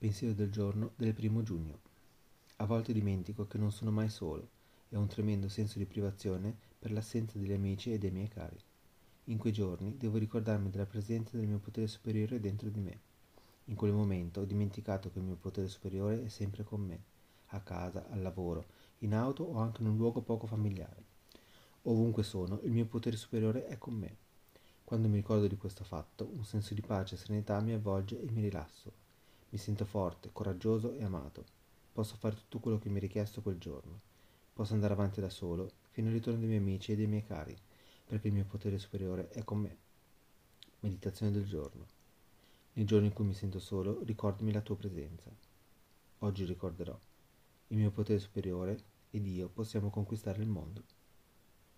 Pensiero del giorno del primo giugno. A volte dimentico che non sono mai solo e ho un tremendo senso di privazione per l'assenza degli amici e dei miei cari. In quei giorni devo ricordarmi della presenza del mio potere superiore dentro di me. In quel momento ho dimenticato che il mio potere superiore è sempre con me, a casa, al lavoro, in auto o anche in un luogo poco familiare. Ovunque sono, il mio potere superiore è con me. Quando mi ricordo di questo fatto, un senso di pace e serenità mi avvolge e mi rilasso. Mi sento forte, coraggioso e amato. Posso fare tutto quello che mi è richiesto quel giorno. Posso andare avanti da solo, fino al ritorno dei miei amici e dei miei cari, perché il mio potere superiore è con me. Meditazione del giorno. Nei giorni in cui mi sento solo, ricordami la tua presenza. Oggi ricorderò. Il mio potere superiore ed io possiamo conquistare il mondo.